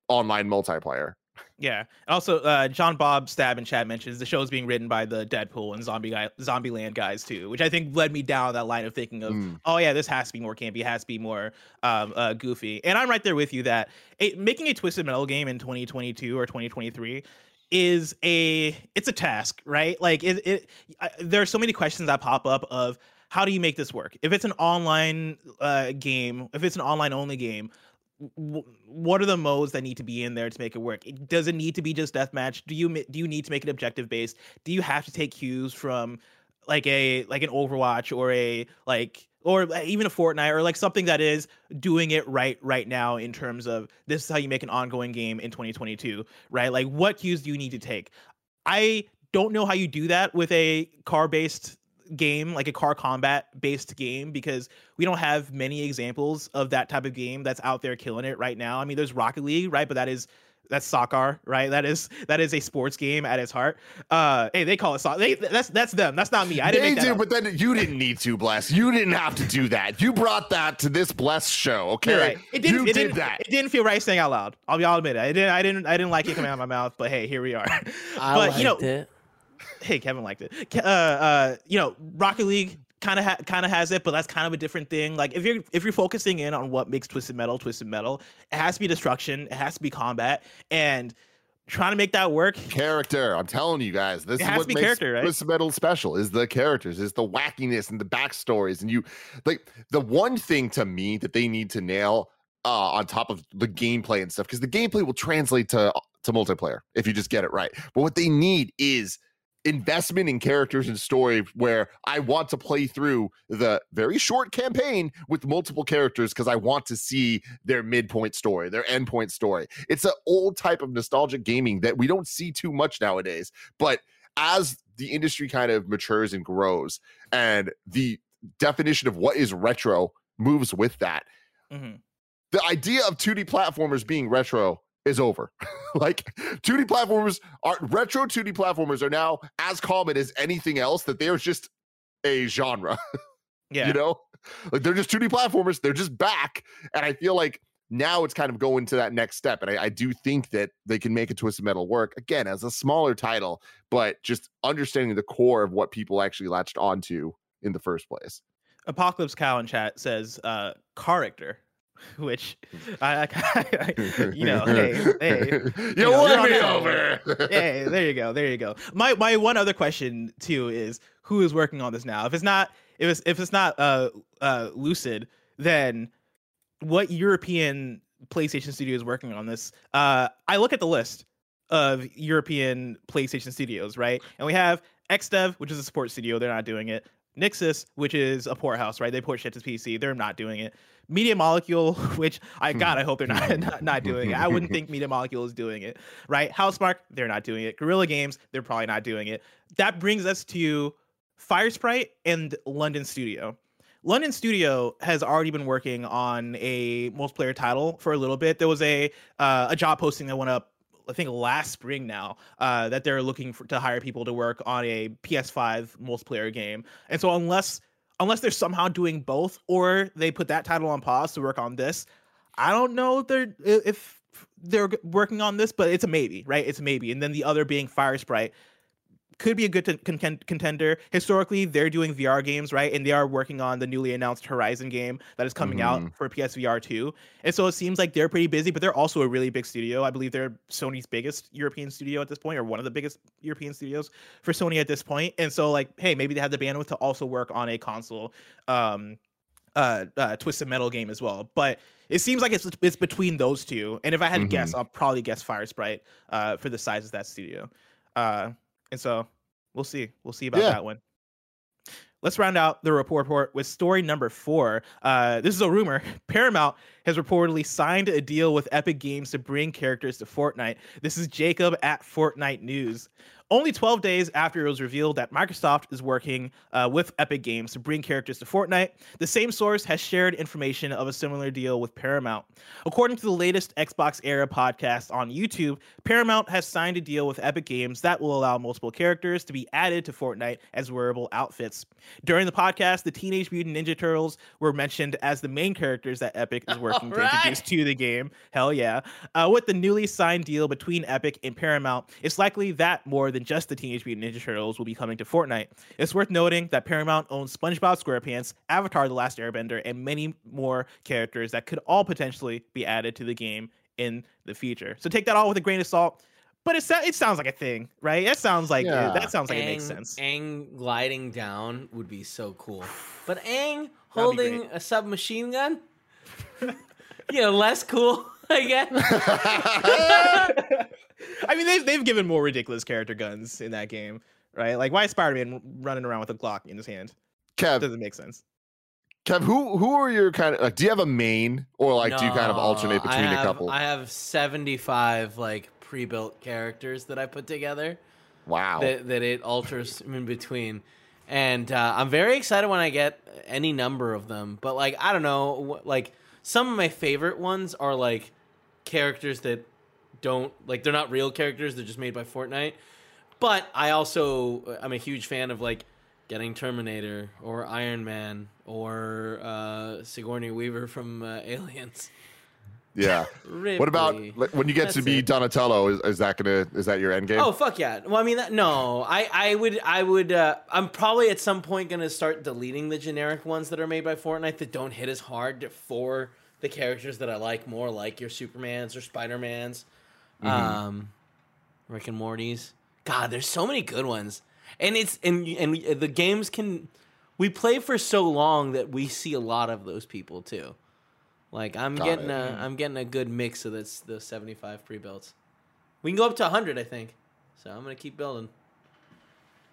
online multiplayer. Yeah. Also, uh, John Bob Stab in chat mentions the show is being written by the Deadpool and Zombie guy, Zombieland guys too, which I think led me down that line of thinking of, Mm. oh yeah, this has to be more campy, has to be more um, uh, goofy. And I'm right there with you that it, making a Twisted Metal game in 2022 or 2023 is a it's a task, right? Like it, it I, there are so many questions that pop up of how do you make this work? If it's an online uh, game, if it's an online only game, what are the modes that need to be in there to make it work? It, does it need to be just deathmatch? Do you do you need to make it objective based? Do you have to take cues from like a like an Overwatch or a like or uh, even a Fortnite or like something that is doing it right right now in terms of this is how you make an ongoing game in 2022, right? Like what cues do you need to take? I don't know how you do that with a car based game, like a car combat based game, because we don't have many examples of that type of game that's out there killing it right now. I mean, there's Rocket League, right? But that is that's soccer, right? That is that is a sports game at its heart. Uh, hey, they call it soccer. They, that's that's them. That's not me. I didn't. They do, but then you didn't need to, bless. You didn't have to do that. You brought that to this bless show. Okay, You're right. It didn't. you it did didn't, that. It didn't feel right saying out loud. I'll be. I'll admit it. I didn't. I didn't. I didn't like it coming out of my mouth. But hey, here we are. I but liked you know, it. hey, Kevin liked it. Uh, uh, you know, Rocket League kind of ha- kind of has it, but that's kind of a different thing. Like if you're if you're focusing in on what makes Twisted Metal Twisted Metal, it has to be destruction, it has to be combat, and trying to make that work. character. I'm telling you guys, this is has what to be makes character, right? Twisted Metal special. Is the characters, is the wackiness and the backstories, and you like the one thing to me that they need to nail uh, on top of the gameplay and stuff, because the gameplay will translate to to multiplayer if you just get it right. But what they need is investment in characters and story where I want to play through the very short campaign with multiple characters because I want to see their midpoint story, their endpoint story. It's an old type of nostalgic gaming that we don't see too much nowadays. But as the industry kind of matures and grows, and the definition of what is retro moves with that, Mhm. the idea of 2D platformers being retro is over. like 2D platformers are retro 2D platformers are now as common as anything else that they're just a genre. Yeah. You know? Like they're just 2D platformers, they're just back. And I feel like now it's kind of going to that next step. And I, I do think that they can make a Twisted Metal work again as a smaller title, but just understanding the core of what people actually latched onto in the first place. Apocalypse Cow in chat says uh character, which I, I you know, hey, hey, you, know, won you're me over. hey, there you go, there you go. My my one other question too is who is working on this now? If it's not if it's if it's not uh uh Lucid, then what European PlayStation studio is working on this? Uh I look at the list of European PlayStation studios, right? And we have XDev, which is a support studio, they're not doing it. Nixxes, which is a port house, right? They port shit to PC. They're not doing it. Media Molecule, which I God, I hope they're not, not not doing it. I wouldn't think Media Molecule is doing it, right? Housemarque, they're not doing it. Guerrilla Games, they're probably not doing it. That brings us to Firesprite and London Studio. London Studio has already been working on a multiplayer title for a little bit. There was a uh, a job posting that went up, I think last spring now, uh, that they're looking for, to hire people to work on a PS5 multiplayer game. And so unless unless they're somehow doing both, or they put that title on pause to work on this, I don't know if they're if they're working on this, but it's a maybe, right? It's a maybe. And then the other being Firesprite could be a good contender. Historically, they're doing VR games, right? And they are working on the newly announced Horizon game that is coming Mhm. out for PSVR 2. And so it seems like they're pretty busy, but they're also a really big studio. I believe they're Sony's biggest European studio at this point, or one of the biggest European studios for Sony at this point. And so, like, hey, maybe they have the bandwidth to also work on a console um uh, uh twisted metal game as well but it seems like it's it's between those two and if i had to guess i'll probably guess Firesprite uh for the size of that studio uh and so we'll see. We'll see about Yeah. that one. Let's round out the report report with story number four. Uh this is a rumor. Paramount has reportedly signed a deal with epic games to bring characters to fortnite. This is jacob at fortnite news only 12 days after it was revealed that Microsoft is working uh, with Epic Games to bring characters to Fortnite, the same source has shared information of a similar deal with Paramount. According to the latest Xbox Era podcast on YouTube, Paramount has signed a deal with Epic Games that will allow multiple characters to be added to Fortnite as wearable outfits. During the podcast, the Teenage Mutant Ninja Turtles were mentioned as the main characters that Epic is working to introduce to the game. Hell yeah. Uh, with the newly signed deal between Epic and Paramount, it's likely that more than just the Teenage Mutant Ninja Turtles will be coming to Fortnite. It's worth noting that Paramount owns SpongeBob SquarePants, Avatar: The Last Airbender, and many more characters that could all potentially be added to the game in the future. So take that all with a grain of salt. but it sa- it sounds like a thing, right? That sounds like Yeah. that sounds like it makes sense. Aang gliding down would be so cool. But Aang be holding a submachine gun, you know, less cool, I guess. I mean, they've they've given more ridiculous character guns in that game, right? Like, why is Spider-Man running around with a Glock in his hand? Kev, Doesn't make sense. Kev, who who are your kind of like? Do you have a main, or like do you kind of alternate between have- a couple? I have seventy-five like pre-built characters that I put together. wow. that, that it alters in between. And uh, I'm very excited when I get any number of them. But like I don't know, wh- like some of my favorite ones are like characters that don't like they're not real characters; they're just made by Fortnite. But I also I'm a huge fan of like getting Terminator or Iron Man or uh, Sigourney Weaver from uh, Aliens. yeah. What about like, when you get to be it. Donatello? Is, is that gonna is that your end game? Oh fuck yeah! Well, I mean, that, no, I, I would, I would, uh, I'm probably at some point gonna start deleting the generic ones that are made by Fortnite that don't hit as hard for the characters that I like more, like your Supermans or Spider Mans, um, Rick and Morty's. God, there's so many good ones, and it's and and the games can we play for so long that we see a lot of those people too. Like I'm Got getting it. a I'm getting a good mix of this the 75 pre-builds. We can go up to 100, I think. So I'm gonna keep building.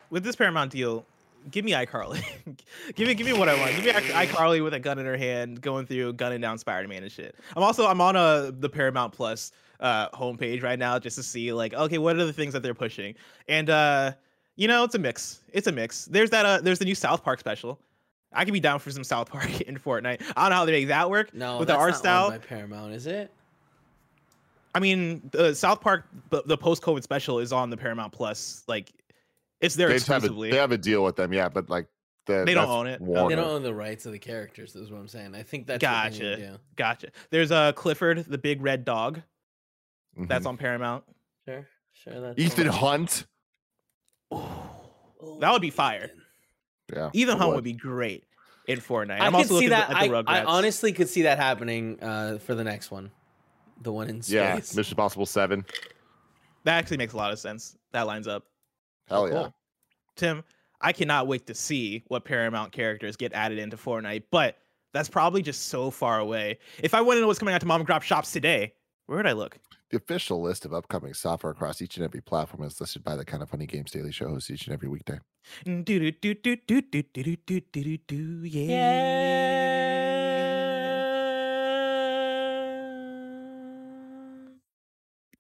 With this Paramount deal, give me iCarly. give me give me what I want. Give me I- iCarly with a gun in her hand, going through gunning down Spider-Man and shit. I'm also I'm on a the Paramount Plus uh homepage right now just to see like okay what are the things that they're pushing and uh you know it's a mix it's a mix there's that uh there's the new south park special i could be down for some south park in fortnite i don't know how they make that work No, with the that's art not style by Paramount, is it? I mean, the South Park, the, the post-COVID special is on the Paramount Plus. Like, it's there they have a, exclusively. they have a deal with them, yeah, but like the, They don't own it. No, Warner. They don't own the rights of the characters. Is what I'm saying. I think that's what they need to Gotcha. do. Gotcha. There's uh, Clifford, the big red dog. Mhm. That's on Paramount. Sure, sure. That's Ethan fine. Hunt. That would be fire. Yeah, Ethan Hunt would. would be great in Fortnite. I I'm could also see that. at I, the Rugrats. I honestly could see that happening uh, for the next one, the one in space. Yeah, Mission Impossible Seven. that actually makes a lot of sense. That lines up. Hell cool. yeah. Tim, I cannot wait to see what Paramount characters get added into Fortnite, but that's probably just so far away. If I want to know what's coming out to mom and pop shops today, where would I look? The official list of upcoming software across each and every platform is listed by the Kind of Funny Games Daily Show host each and every weekday. Do do do do do do do do do do do yeah.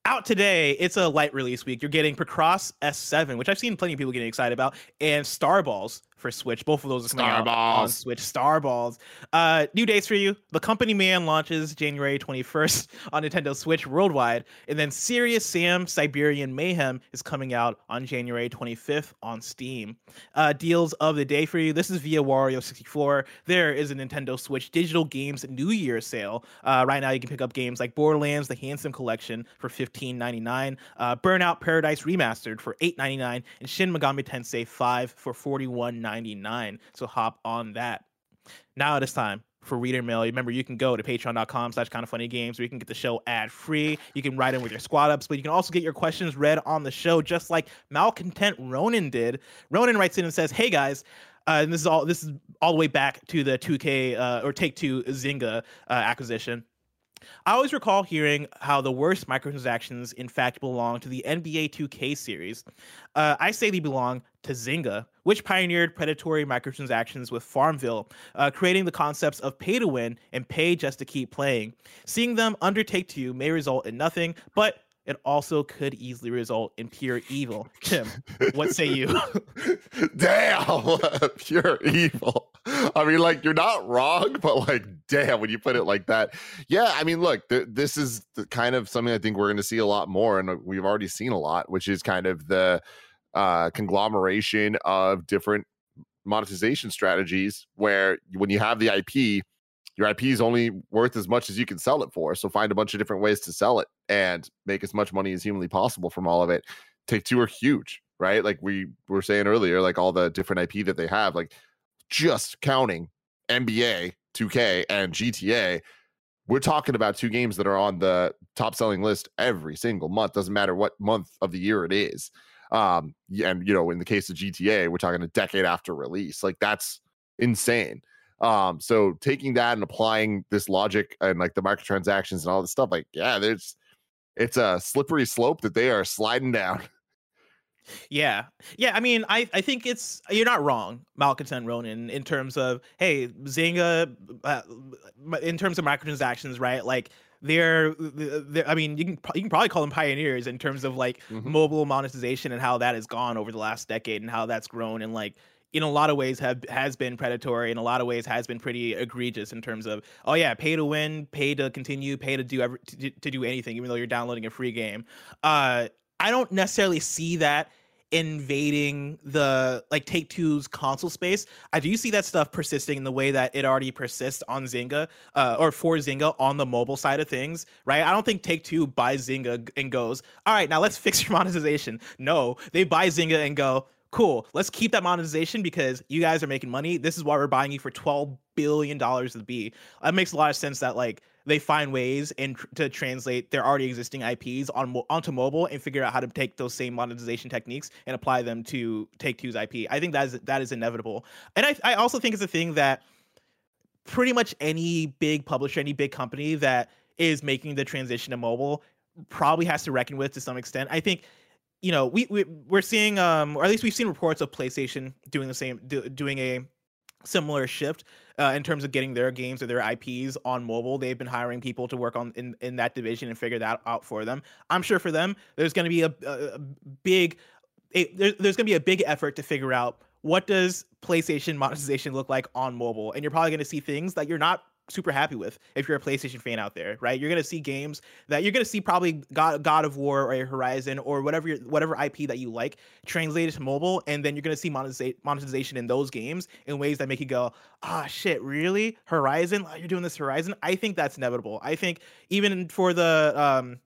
Out today, it's a light release week. You're getting Procross S7, which I've seen plenty of people getting excited about, and Starballs for Switch. Both of those are coming out on Starballs. Switch. Starballs. Uh, new dates for you. The Company Man launches January 21st on Nintendo Switch worldwide, and then Serious Sam Siberian Mayhem is coming out on January 25th on Steam. Uh, deals of the day for you. This is via Wario 64. There is a Nintendo Switch Digital Games New Year sale. Uh, right now, you can pick up games like Borderlands: The Handsome Collection for $15.99, uh, Burnout Paradise Remastered for $8.99, and Shin Megami Tensei 5 for $41.99. So hop on that. Now it is time for reader mail. Remember, you can go to patreon.com slash kind of funny games where you can get the show ad free. You can write in with your squad ups, but you can also get your questions read on the show, just like Malcontent Ronan did. Ronan writes in and says, Hey guys, uh, and this is all this is all the way back to the 2K uh, or Take Two Zynga uh, acquisition. I always recall hearing how the worst microtransactions, in fact, belong to the NBA 2K series. Uh, I say they belong to Zynga, which pioneered predatory microtransactions with Farmville, uh, creating the concepts of pay to win and pay just to keep playing. Seeing them undertake to you may result in nothing, but it also could easily result in pure evil. Tim, what say you? damn, pure evil. I mean, like you're not wrong, but like, damn, when you put it like that, yeah. I mean, look, th- this is the kind of something I think we're going to see a lot more, and uh, we've already seen a lot, which is kind of the uh, conglomeration of different monetization strategies, where when you have the IP. Your IP is only worth as much as you can sell it for. So find a bunch of different ways to sell it and make as much money as humanly possible from all of it. Take two are huge, right? Like we were saying earlier, like all the different IP that they have, like just counting NBA, 2K, and GTA, we're talking about two games that are on the top selling list every single month. Doesn't matter what month of the year it is. Um, and you know, in the case of GTA, we're talking a decade after release. Like that's insane. Um, so taking that and applying this logic and like the microtransactions and all this stuff, like, yeah, there's it's a slippery slope that they are sliding down. Yeah, yeah. I mean, I I think it's you're not wrong, Malcontent Ronan, in terms of hey, Zynga, uh, in terms of microtransactions, right? Like they're, they're, I mean, you can you can probably call them pioneers in terms of like mm-hmm. mobile monetization and how that has gone over the last decade and how that's grown and like in a lot of ways have has been predatory in a lot of ways has been pretty egregious in terms of oh yeah pay to win pay to continue pay to do every, to, to do anything even though you're downloading a free game uh I don't necessarily see that invading the like Take Two's console space. I do see that stuff persisting in the way that it already persists on Zynga uh, or for Zynga on the mobile side of things, right? I don't think Take Two buys Zynga and goes, all right, now let's fix your monetization. No, they buy Zynga and go, cool, let's keep that monetization because you guys are making money. This is why we're buying you for $12 billion of B. That makes a lot of sense that like they find ways and tr- to translate their already existing IPs on onto mobile and figure out how to take those same monetization techniques and apply them to Take Two's IP. I think that is that is inevitable, and I I also think it's a thing that pretty much any big publisher, any big company that is making the transition to mobile probably has to reckon with to some extent. I think you know we, we we're seeing um or at least we've seen reports of PlayStation doing the same do, doing a similar shift uh, in terms of getting their games or their IPs on mobile. They've been hiring people to work on in, in that division and figure that out for them. I'm sure for them, there's going to be a, a, big a, there, there's going to be a big effort to figure out what does PlayStation monetization look like on mobile, and you're probably going to see things that you're not super happy with if you're a PlayStation fan out there, right? You're gonna see games that you're gonna see probably God, God of War or Horizon or whatever whatever IP that you like translated to mobile, and then you're gonna see monetiza- monetization in those games in ways that make you go, ah, oh, shit, really? Horizon? Oh, you're doing this Horizon? I think that's inevitable. I think even for the um,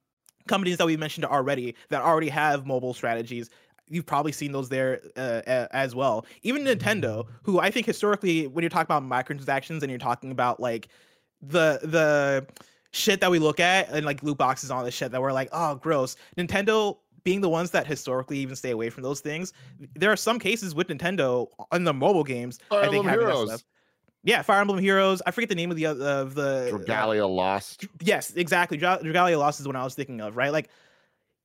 companies that we mentioned already that already have mobile strategies you've probably seen those there uh, as well. Even Nintendo, who I think historically, when you're talking about microtransactions and you're talking about like the the shit that we look at and like loot boxes and all this shit that we're like, oh, gross. Nintendo being the ones that historically even stay away from those things. There are some cases with Nintendo on the mobile games. Fire I think Heroes. Yeah, Fire Emblem Heroes. I forget the name of the of the Dragalia uh, Lost. Yes, exactly. Dragalia Lost is what I was thinking of, right? Like,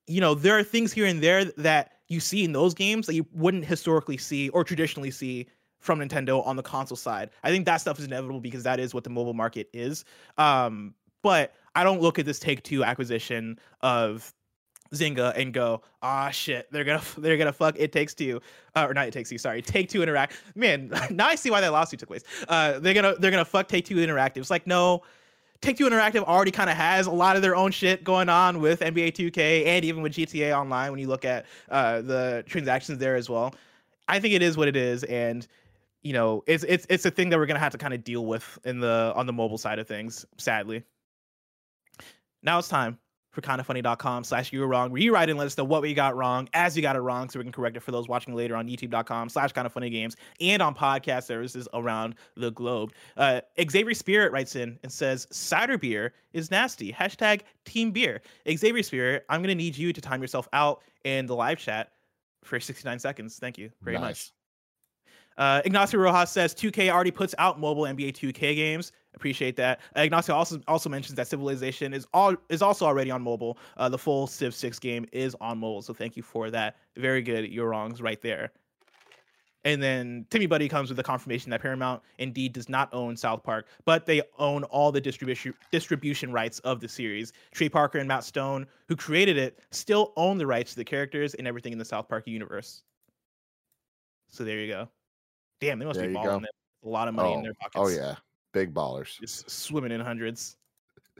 you know, there are things here and there that you see in those games that you wouldn't historically see or traditionally see from Nintendo on the console side. I think that stuff is inevitable because that is what the mobile market is. Um, but I don't look at this Take Two acquisition of Zynga and go, ah, shit, they're gonna they're gonna fuck It Takes Two, uh, or not It Takes Two, sorry, Take Two Interact. Man, now I see why that lawsuit took place. Uh, they're gonna they're gonna fuck Take Two Interactive. It's like no, Take Two Interactive already kind of has a lot of their own shit going on with NBA 2K and even with GTA Online when you look at uh, the transactions there as well. I think it is what it is, and you know, it's it's it's a thing that we're gonna have to kind of deal with in the on the mobile side of things. Sadly, now it's time for kindafunny.com slash you were wrong. Rewrite and let us know what we got wrong as you got it wrong so we can correct it for those watching later on youtube.com slash kind of funny games and on podcast services around the globe. Uh, Xavier Spirit writes in and says, cider beer is nasty. Hashtag team beer. Xavier Spirit, I'm going to need you to time yourself out in the live chat for 69 seconds. Thank you very nice. much. Uh, Ignacio Rojas says 2K already puts out mobile NBA 2K games. Appreciate that. Uh, Ignacio also also mentions that Civilization is all is also already on mobile. Uh, the full Civ 6 game is on mobile, so thank you for that. Very good. Your wrongs right there. And then Timmy Buddy comes with the confirmation that Paramount indeed does not own South Park, but they own all the distribution distribution rights of the series. Trey Parker and Matt Stone, who created it, still own the rights to the characters and everything in the South Park universe. So there you go. Damn, they must there be balling a lot of money oh, in their pockets. Oh yeah, big ballers. Just swimming in hundreds.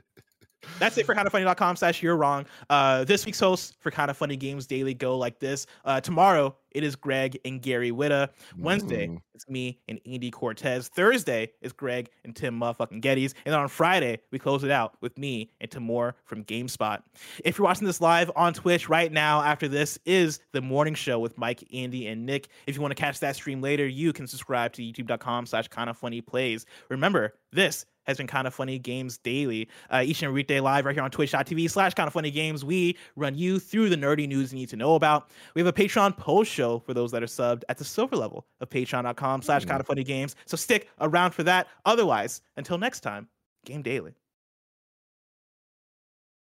That's it for kindafunny.com slash you're wrong. Uh, this week's host for Kinda Funny Games Daily go like this. Uh, tomorrow it is Greg and Gary Whitta. Wednesday, Mm. it's me and Andy Cortez. Thursday is Greg and Tim motherfucking Gettys. And then on Friday, we close it out with me and Tamoor from GameSpot. If you're watching this live on Twitch right now, after this is the morning show with Mike, Andy, and Nick. If you want to catch that stream later, you can subscribe to youtube.com slash kind of funny plays. Remember, this has been kind of funny games daily uh, each and every weekday live right here on twitch.tv slash kind of funny games we run you through the nerdy news you need to know about we have a patreon post show for those that are subbed at the silver level of patreon.com slash hmm. kind of funny games. So stick around for that. Otherwise until next time game daily